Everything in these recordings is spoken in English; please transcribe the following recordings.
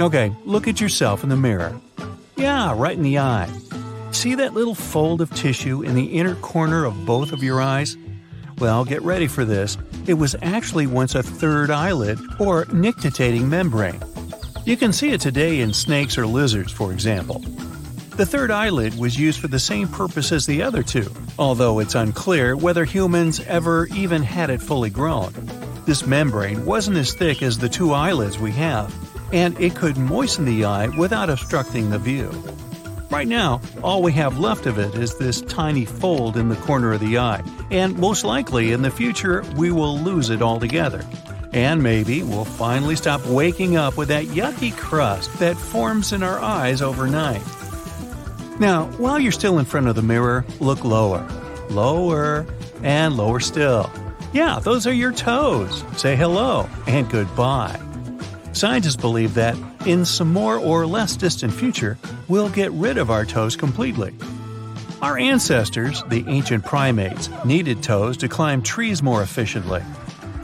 Okay, look at yourself in the mirror. Yeah, right in the eye. See that little fold of tissue in the inner corner of both of your eyes? Well, get ready for this. It was actually once a third eyelid or nictitating membrane. You can see it today in snakes or lizards, for example. The third eyelid was used for the same purpose as the other two, although it's unclear whether humans ever even had it fully grown. This membrane wasn't as thick as the two eyelids we have, and it could moisten the eye without obstructing the view. Right now, all we have left of it is this tiny fold in the corner of the eye, and most likely in the future we will lose it altogether. And maybe we'll finally stop waking up with that yucky crust that forms in our eyes overnight. Now, while you're still in front of the mirror, look lower, lower, and lower still. Yeah, those are your toes. Say hello and goodbye. Scientists believe that, in some more or less distant future, we'll get rid of our toes completely. Our ancestors, the ancient primates, needed toes to climb trees more efficiently.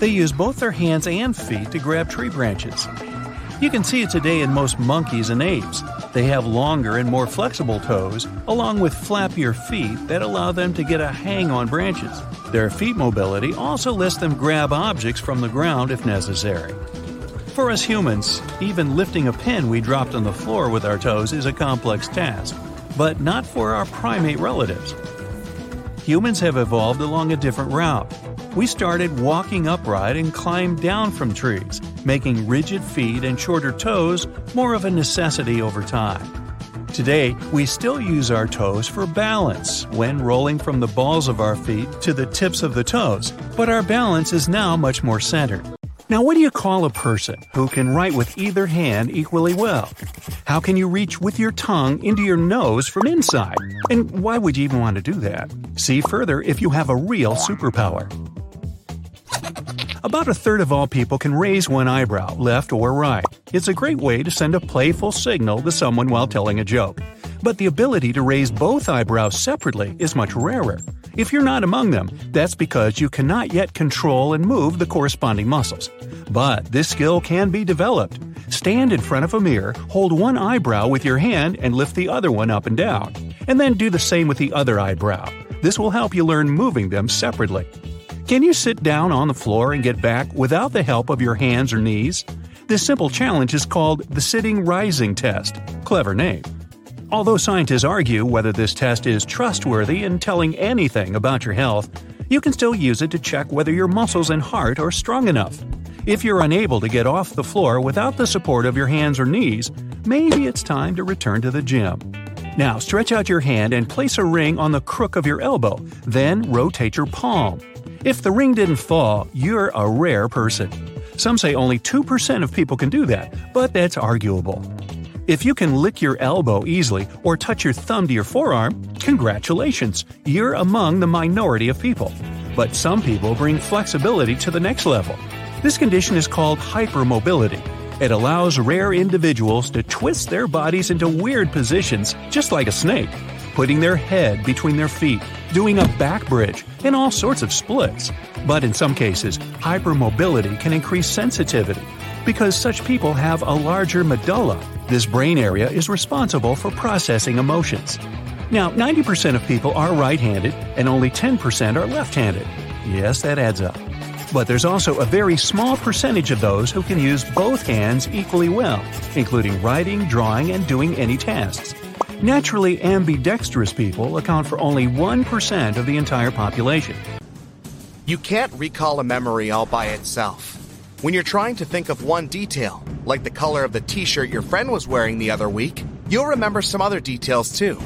They used both their hands and feet to grab tree branches. You can see it today in most monkeys and apes. They have longer and more flexible toes, along with flappier feet that allow them to get a hang on branches. Their feet mobility also lets them grab objects from the ground if necessary. For us humans, even lifting a pen we dropped on the floor with our toes is a complex task, but not for our primate relatives. Humans have evolved along a different route. We started walking upright and climbed down from trees, making rigid feet and shorter toes more of a necessity over time. Today, we still use our toes for balance when rolling from the balls of our feet to the tips of the toes, but our balance is now much more centered. Now, what do you call a person who can write with either hand equally well? How can you reach with your tongue into your nose from inside? And why would you even want to do that? See further if you have a real superpower. About a third of all people can raise one eyebrow, left or right. It's a great way to send a playful signal to someone while telling a joke. But the ability to raise both eyebrows separately is much rarer. If you're not among them, that's because you cannot yet control and move the corresponding muscles. But this skill can be developed. Stand in front of a mirror, hold one eyebrow with your hand, and lift the other one up and down. And then do the same with the other eyebrow. This will help you learn moving them separately. Can you sit down on the floor and get back without the help of your hands or knees? This simple challenge is called the Sitting Rising Test. Clever name. Although scientists argue whether this test is trustworthy in telling anything about your health, you can still use it to check whether your muscles and heart are strong enough. If you're unable to get off the floor without the support of your hands or knees, maybe it's time to return to the gym. Now stretch out your hand and place a ring on the crook of your elbow, then rotate your palm. If the ring didn't fall, you're a rare person. Some say only 2% of people can do that, but that's arguable. If you can lick your elbow easily or touch your thumb to your forearm, congratulations, you're among the minority of people. But some people bring flexibility to the next level. This condition is called hypermobility. It allows rare individuals to twist their bodies into weird positions, just like a snake, putting their head between their feet, doing a back bridge, and all sorts of splits. But in some cases, hypermobility can increase sensitivity. Because such people have a larger medulla, this brain area is responsible for processing emotions. Now, 90% of people are right handed, and only 10% are left handed. Yes, that adds up. But there's also a very small percentage of those who can use both hands equally well, including writing, drawing, and doing any tasks. Naturally ambidextrous people account for only 1% of the entire population. You can't recall a memory all by itself. When you're trying to think of one detail, like the color of the t shirt your friend was wearing the other week, you'll remember some other details too.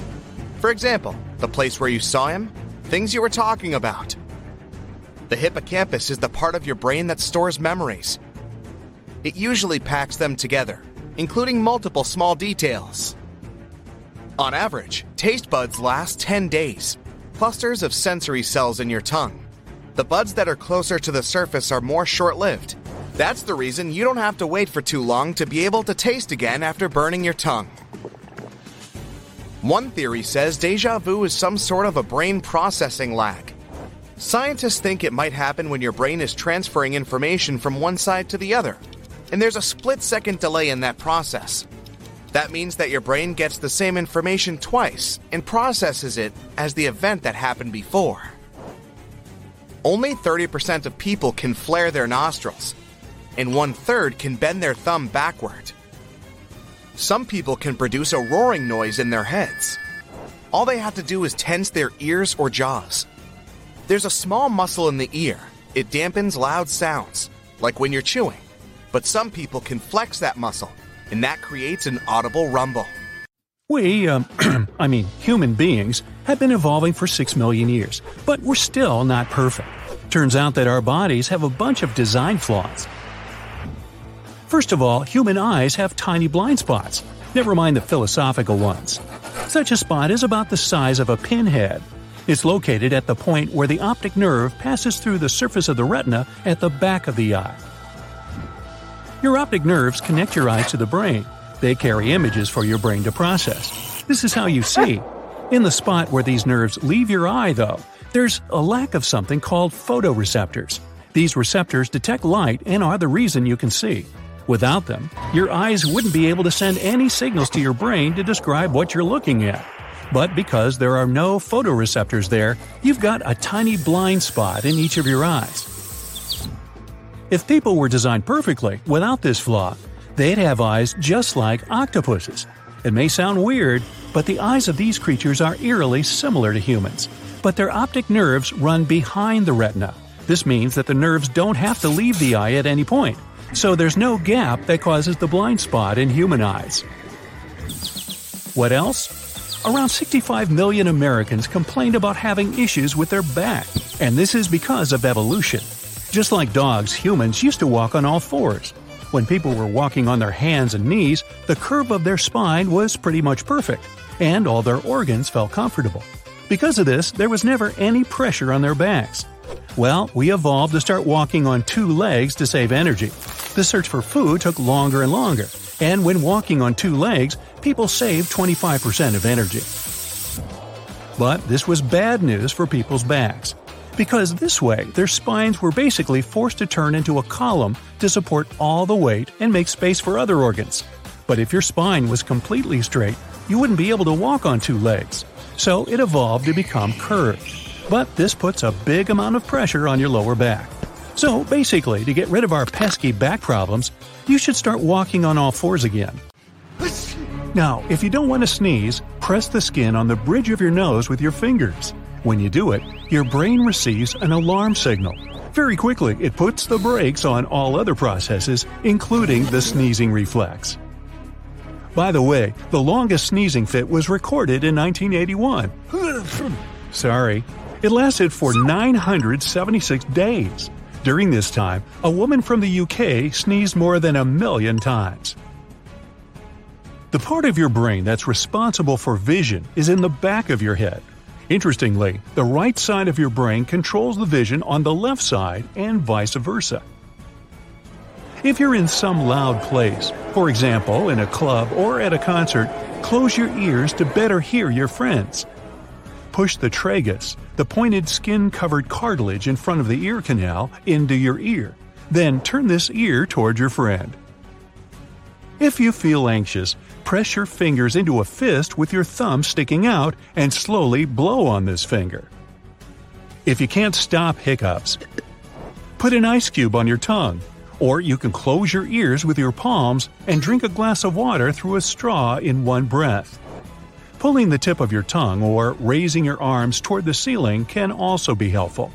For example, the place where you saw him, things you were talking about. The hippocampus is the part of your brain that stores memories. It usually packs them together, including multiple small details. On average, taste buds last 10 days. Clusters of sensory cells in your tongue. The buds that are closer to the surface are more short lived. That's the reason you don't have to wait for too long to be able to taste again after burning your tongue. One theory says deja vu is some sort of a brain processing lag. Scientists think it might happen when your brain is transferring information from one side to the other. and there's a split second delay in that process. That means that your brain gets the same information twice and processes it as the event that happened before. Only 30% of people can flare their nostrils, and one third can bend their thumb backward. Some people can produce a roaring noise in their heads. All they have to do is tense their ears or jaws. There's a small muscle in the ear. It dampens loud sounds, like when you're chewing. But some people can flex that muscle, and that creates an audible rumble. We, um, I mean, human beings, have been evolving for 6 million years, but we're still not perfect. Turns out that our bodies have a bunch of design flaws. First of all, human eyes have tiny blind spots, never mind the philosophical ones. Such a spot is about the size of a pinhead. It's located at the point where the optic nerve passes through the surface of the retina at the back of the eye. Your optic nerves connect your eyes to the brain. They carry images for your brain to process. This is how you see. In the spot where these nerves leave your eye, though, there's a lack of something called photoreceptors. These receptors detect light and are the reason you can see. Without them, your eyes wouldn't be able to send any signals to your brain to describe what you're looking at. But because there are no photoreceptors there, you've got a tiny blind spot in each of your eyes. If people were designed perfectly without this flaw, they'd have eyes just like octopuses. It may sound weird, but the eyes of these creatures are eerily similar to humans. But their optic nerves run behind the retina. This means that the nerves don't have to leave the eye at any point so there's no gap that causes the blind spot in human eyes. What else? Around 65 million Americans complained about having issues with their back, and this is because of evolution. Just like dogs, humans used to walk on all fours. When people were walking on their hands and knees, the curve of their spine was pretty much perfect, and all their organs felt comfortable. Because of this, there was never any pressure on their backs. Well, we evolved to start walking on two legs to save energy. The search for food took longer and longer, and when walking on two legs, people saved 25% of energy. But this was bad news for people's backs. Because this way, their spines were basically forced to turn into a column to support all the weight and make space for other organs. But if your spine was completely straight, you wouldn't be able to walk on two legs. So it evolved to become curved but this puts a big amount of pressure on your lower back. So basically, to get rid of our pesky back problems, you should start walking on all fours again. Now, if you don't want to sneeze, press the skin on the bridge of your nose with your fingers. When you do it, your brain receives an alarm signal. Very quickly, it puts the brakes on all other processes, including the sneezing reflex. By the way, the longest sneezing fit was recorded in 1981. Sorry, it lasted for 976 days. During this time, a woman from the UK sneezed more than a million times. The part of your brain that's responsible for vision is in the back of your head. Interestingly, the right side of your brain controls the vision on the left side and vice versa. If you're in some loud place, for example in a club or at a concert, close your ears to better hear your friends. Push the tragus, the pointed skin covered cartilage in front of the ear canal, into your ear. Then turn this ear toward your friend. If you feel anxious, press your fingers into a fist with your thumb sticking out and slowly blow on this finger. If you can't stop hiccups, put an ice cube on your tongue, or you can close your ears with your palms and drink a glass of water through a straw in one breath. Pulling the tip of your tongue or raising your arms toward the ceiling can also be helpful.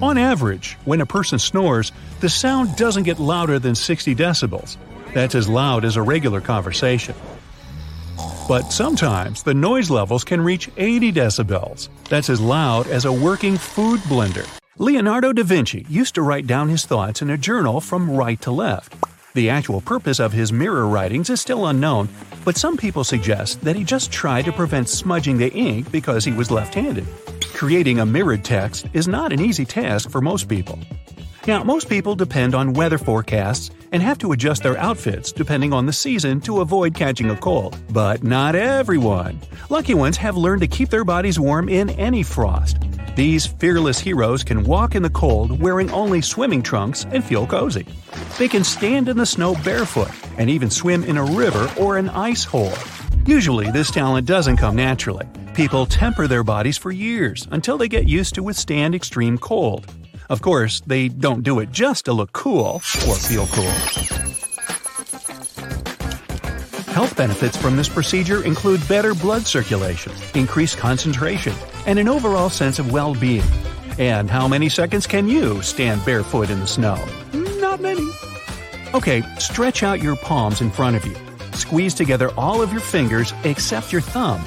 On average, when a person snores, the sound doesn't get louder than 60 decibels. That's as loud as a regular conversation. But sometimes the noise levels can reach 80 decibels. That's as loud as a working food blender. Leonardo da Vinci used to write down his thoughts in a journal from right to left. The actual purpose of his mirror writings is still unknown, but some people suggest that he just tried to prevent smudging the ink because he was left handed. Creating a mirrored text is not an easy task for most people. Now, most people depend on weather forecasts and have to adjust their outfits depending on the season to avoid catching a cold. But not everyone. Lucky ones have learned to keep their bodies warm in any frost. These fearless heroes can walk in the cold wearing only swimming trunks and feel cozy. They can stand in the snow barefoot and even swim in a river or an ice hole. Usually, this talent doesn't come naturally. People temper their bodies for years until they get used to withstand extreme cold. Of course, they don't do it just to look cool or feel cool. Health benefits from this procedure include better blood circulation, increased concentration, and an overall sense of well being. And how many seconds can you stand barefoot in the snow? Not many. Okay, stretch out your palms in front of you. Squeeze together all of your fingers except your thumb.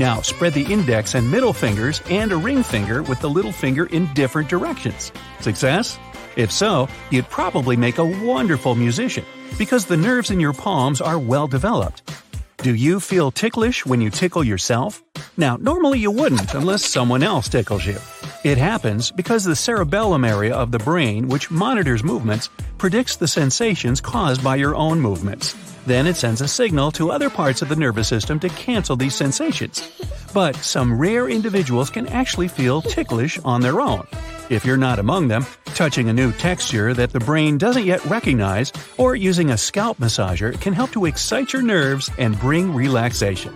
Now spread the index and middle fingers and a ring finger with the little finger in different directions. Success? If so, you'd probably make a wonderful musician because the nerves in your palms are well developed. Do you feel ticklish when you tickle yourself? Now, normally you wouldn't unless someone else tickles you. It happens because the cerebellum area of the brain, which monitors movements, predicts the sensations caused by your own movements. Then it sends a signal to other parts of the nervous system to cancel these sensations. But some rare individuals can actually feel ticklish on their own. If you're not among them, touching a new texture that the brain doesn't yet recognize or using a scalp massager can help to excite your nerves and bring relaxation.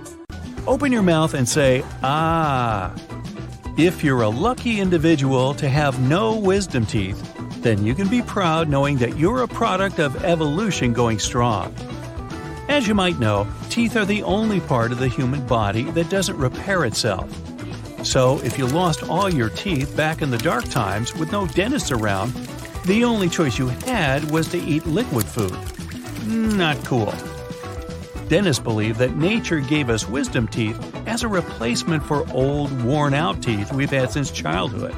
Open your mouth and say, Ah. If you're a lucky individual to have no wisdom teeth, then you can be proud knowing that you're a product of evolution going strong. As you might know, teeth are the only part of the human body that doesn't repair itself. So, if you lost all your teeth back in the dark times with no dentists around, the only choice you had was to eat liquid food. Not cool. Dentists believe that nature gave us wisdom teeth as a replacement for old, worn out teeth we've had since childhood.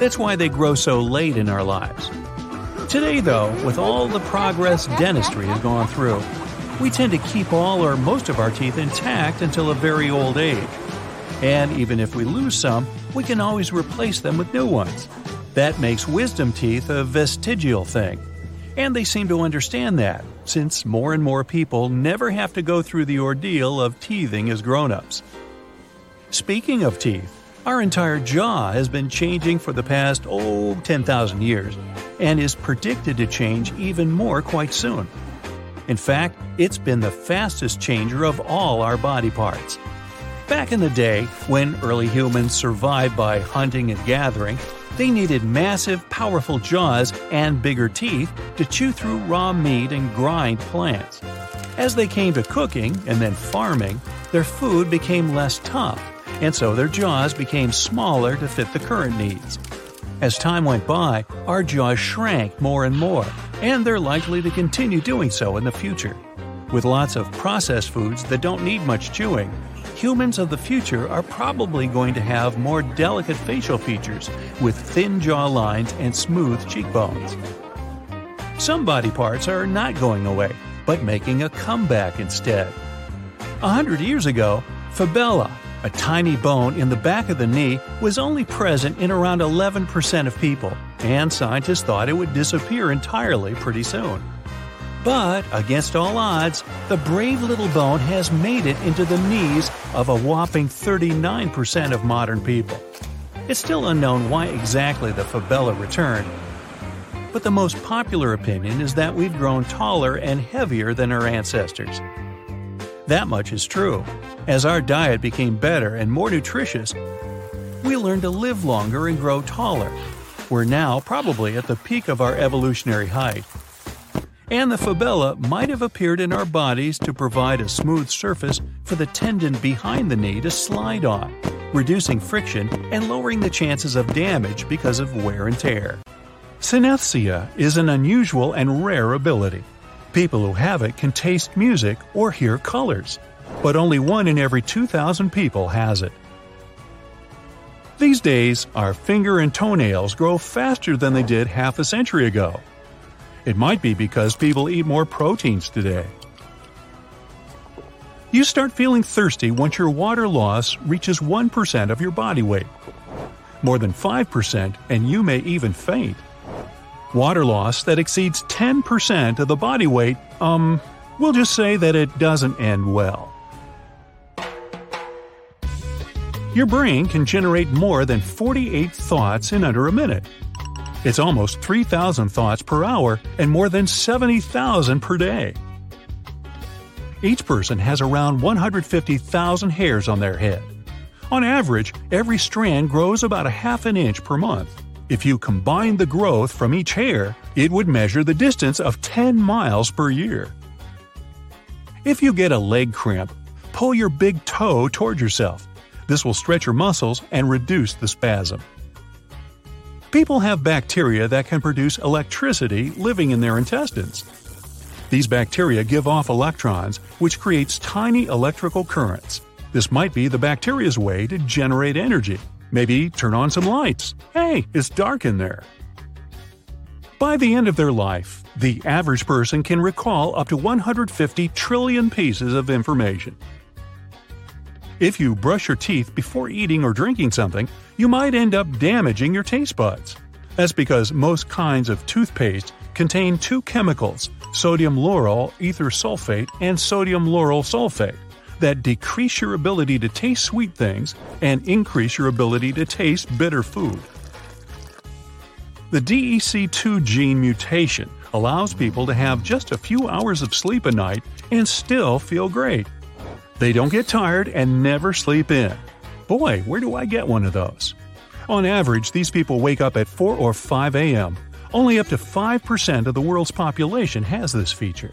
That's why they grow so late in our lives. Today, though, with all the progress dentistry has gone through, we tend to keep all or most of our teeth intact until a very old age. And even if we lose some, we can always replace them with new ones. That makes wisdom teeth a vestigial thing. And they seem to understand that, since more and more people never have to go through the ordeal of teething as grown ups. Speaking of teeth, our entire jaw has been changing for the past, oh, 10,000 years, and is predicted to change even more quite soon. In fact, it's been the fastest changer of all our body parts. Back in the day, when early humans survived by hunting and gathering, they needed massive, powerful jaws and bigger teeth to chew through raw meat and grind plants. As they came to cooking and then farming, their food became less tough, and so their jaws became smaller to fit the current needs. As time went by, our jaws shrank more and more, and they're likely to continue doing so in the future. With lots of processed foods that don't need much chewing, humans of the future are probably going to have more delicate facial features with thin jaw lines and smooth cheekbones. Some body parts are not going away, but making a comeback instead. A hundred years ago, fabella, a tiny bone in the back of the knee was only present in around 11% of people, and scientists thought it would disappear entirely pretty soon. But, against all odds, the brave little bone has made it into the knees of a whopping 39% of modern people. It's still unknown why exactly the fabella returned, but the most popular opinion is that we've grown taller and heavier than our ancestors. That much is true. As our diet became better and more nutritious, we learned to live longer and grow taller. We're now probably at the peak of our evolutionary height. And the fabella might have appeared in our bodies to provide a smooth surface for the tendon behind the knee to slide on, reducing friction and lowering the chances of damage because of wear and tear. Synesthesia is an unusual and rare ability. People who have it can taste music or hear colors, but only one in every 2,000 people has it. These days, our finger and toenails grow faster than they did half a century ago. It might be because people eat more proteins today. You start feeling thirsty once your water loss reaches 1% of your body weight. More than 5%, and you may even faint. Water loss that exceeds 10% of the body weight, um, we'll just say that it doesn't end well. Your brain can generate more than 48 thoughts in under a minute. It's almost 3,000 thoughts per hour and more than 70,000 per day. Each person has around 150,000 hairs on their head. On average, every strand grows about a half an inch per month. If you combine the growth from each hair, it would measure the distance of 10 miles per year. If you get a leg cramp, pull your big toe toward yourself. This will stretch your muscles and reduce the spasm. People have bacteria that can produce electricity living in their intestines. These bacteria give off electrons, which creates tiny electrical currents. This might be the bacteria's way to generate energy. Maybe turn on some lights. Hey, it's dark in there. By the end of their life, the average person can recall up to 150 trillion pieces of information. If you brush your teeth before eating or drinking something, you might end up damaging your taste buds. That's because most kinds of toothpaste contain two chemicals, sodium lauryl ether sulfate and sodium lauryl sulfate, that decrease your ability to taste sweet things and increase your ability to taste bitter food. The DEC2 gene mutation allows people to have just a few hours of sleep a night and still feel great. They don't get tired and never sleep in. Boy, where do I get one of those? On average, these people wake up at 4 or 5 a.m. Only up to 5% of the world's population has this feature.